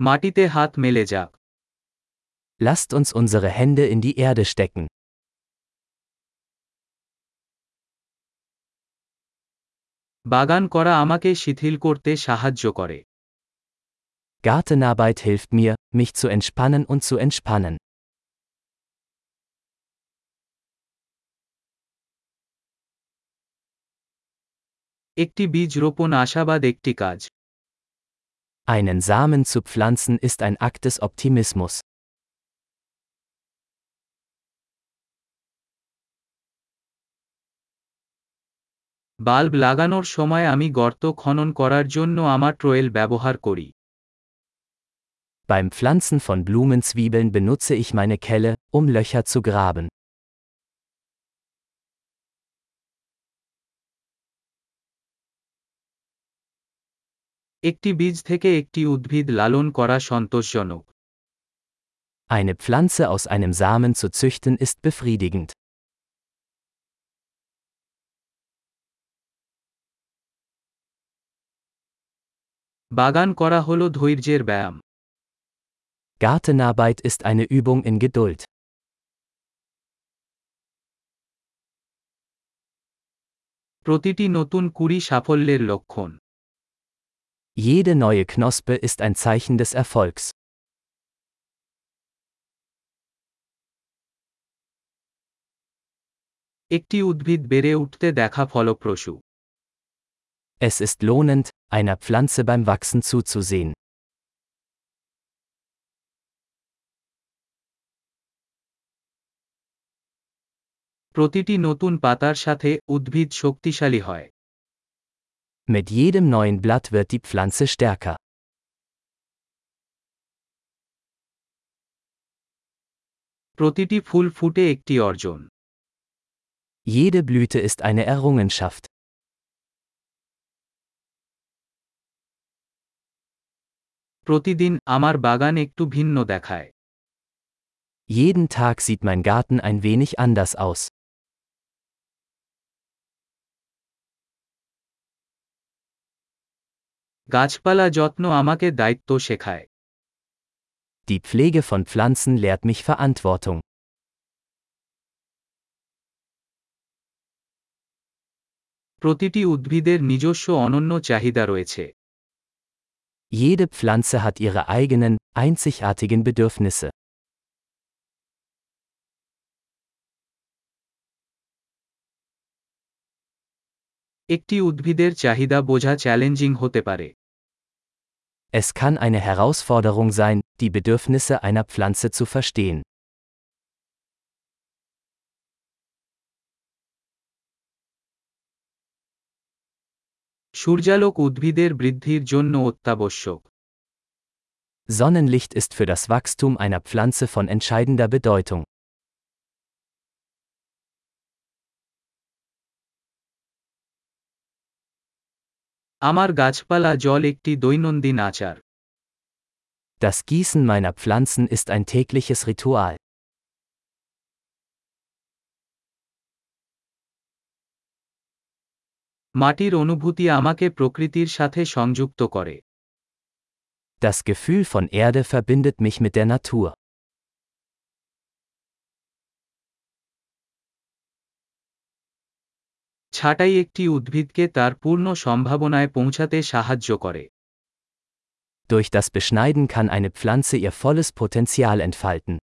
মাটিতে হাত মেলে যাক Lasst uns unsere Hände in die Erde stecken. বাগান করা আমাকে শিথিল করতে সাহায্য করে Gartenarbeit hilft mir, mich zu entspannen und zu entspannen. একটি বীজ রোপণ আশাবাদ একটি কাজ Einen Samen zu pflanzen ist ein Akt des Optimismus. Bulb লাগানোর সময় আমি গর্ত খনন করার জন্য আমার ট্রোয়েল ব্যবহার করি Beim Pflanzen von Blumenzwiebeln benutze ich meine Kelle, um Löcher zu graben. একটি বীজ থেকে একটি উদ্ভিদ লালন করা সন্তোষজনক Eine Pflanze aus einem Samen zu züchten ist befriedigend. বাগান করা হল ধৈর্যের ব্যায়াম Gartenarbeit ist eine Übung in Geduld. প্রতিটি নতুন কুড়ি সাফল্যের লক্ষণ Jede neue Knospe ist ein Zeichen des Erfolgs. একটি উদ্ভিদ বেড়ে উঠতে দেখা ফলপ্রসূ Es ist lohnend, einer Pflanze beim Wachsen zuzusehen. প্রতিটি নতুন পাতার সাথে উদ্ভিদ শক্তিশালী হয় Mit jedem neuen Blatt wird die Pflanze stärker. প্রতিটি ফুল ফুটে একটি অর্জন Jede Blüte ist eine Errungenschaft. প্রতিদিন আমার বাগান একটু ভিন্ন দেখায় Jeden Tag sieht mein Garten ein wenig anders aus. গাছপালা যত্ন আমাকে দায়িত্ব শেখায় Die Pflege von Pflanzen lehrt mich Verantwortung. প্রতিটি উদ্ভিদের নিজস্ব অনন্য চাহিদা রয়েছে Jede Pflanze hat ihre eigenen, einzigartigen Bedürfnisse. একটি উদ্ভিদের চাহিদা বোঝা চ্যালেঞ্জিং হতে পারে Es kann eine Herausforderung sein, die Bedürfnisse einer Pflanze zu verstehen. সূর্যালোক উদ্ভিদের বৃদ্ধির জন্য অত্যাবশ্যক Sonnenlicht ist für das Wachstum einer Pflanze von entscheidender Bedeutung. আমার গাছপালা জল একটি দৈনন্দিন আচার Das Gießen meiner Pflanzen ist ein tägliches Ritual. মাটির অনুভূতি আমাকে প্রকৃতির সাথে সংযুক্ত করে Das Gefühl von Erde verbindet mich mit der Natur. ছাঁটাই একটি উদ্ভিদকে তার পূর্ণ সম্ভাবনায় পৌঁছাতে সাহায্য করে Durch das Beschneiden kann eine Pflanze ihr volles Potenzial entfalten.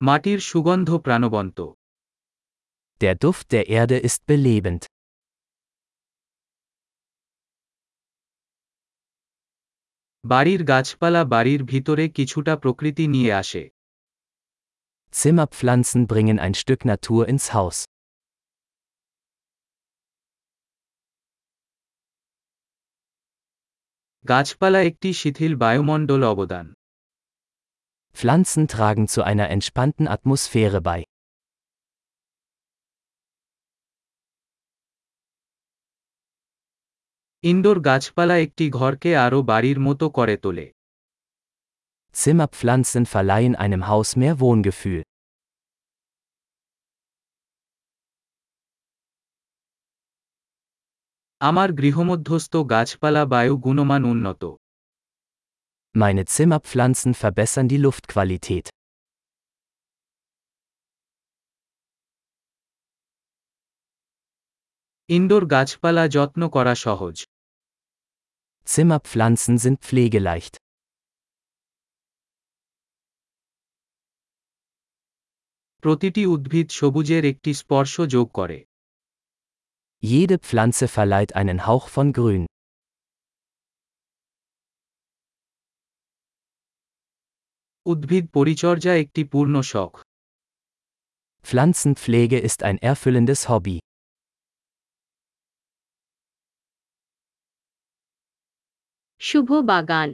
মাটির সুগন্ধ প্রাণবন্ত Der Duft der Erde ist belebend. বাড়ির গাছপালা বাড়ির ভিতরে কিছুটা প্রকৃতি নিয়ে আসে Zimmerpflanzen bringen ein Stück Natur ins Haus. গাছপালা একটি শিথিল বায়ুমণ্ডল অবদান Pflanzen tragen zu einer entspannten Atmosphäre bei. Indoor গাছপালা একটি ঘরকে আরও বাড়ির মতো করে তোলে Zimmerpflanzen verleihen einem Haus mehr Wohngefühl. আমার গৃহমধ্যস্থ গাছপালা বায়ু গুণমান উন্নত Meine Zimmerpflanzen verbessern die Luftqualität. Indoor গাছপালা যত্ন করা সহজ Zimmerpflanzen sind pflegeleicht. প্রতিটি উদ্ভিদ সবুজের একটি স্পর্শ যোগ করে Jede Pflanze verleiht einen Hauch von Grün. উদ্ভিদ পরিচর্যা একটি পূর্ণ শখ Pflanzenpflege ist ein erfüllendes Hobby. শুভ বাগান।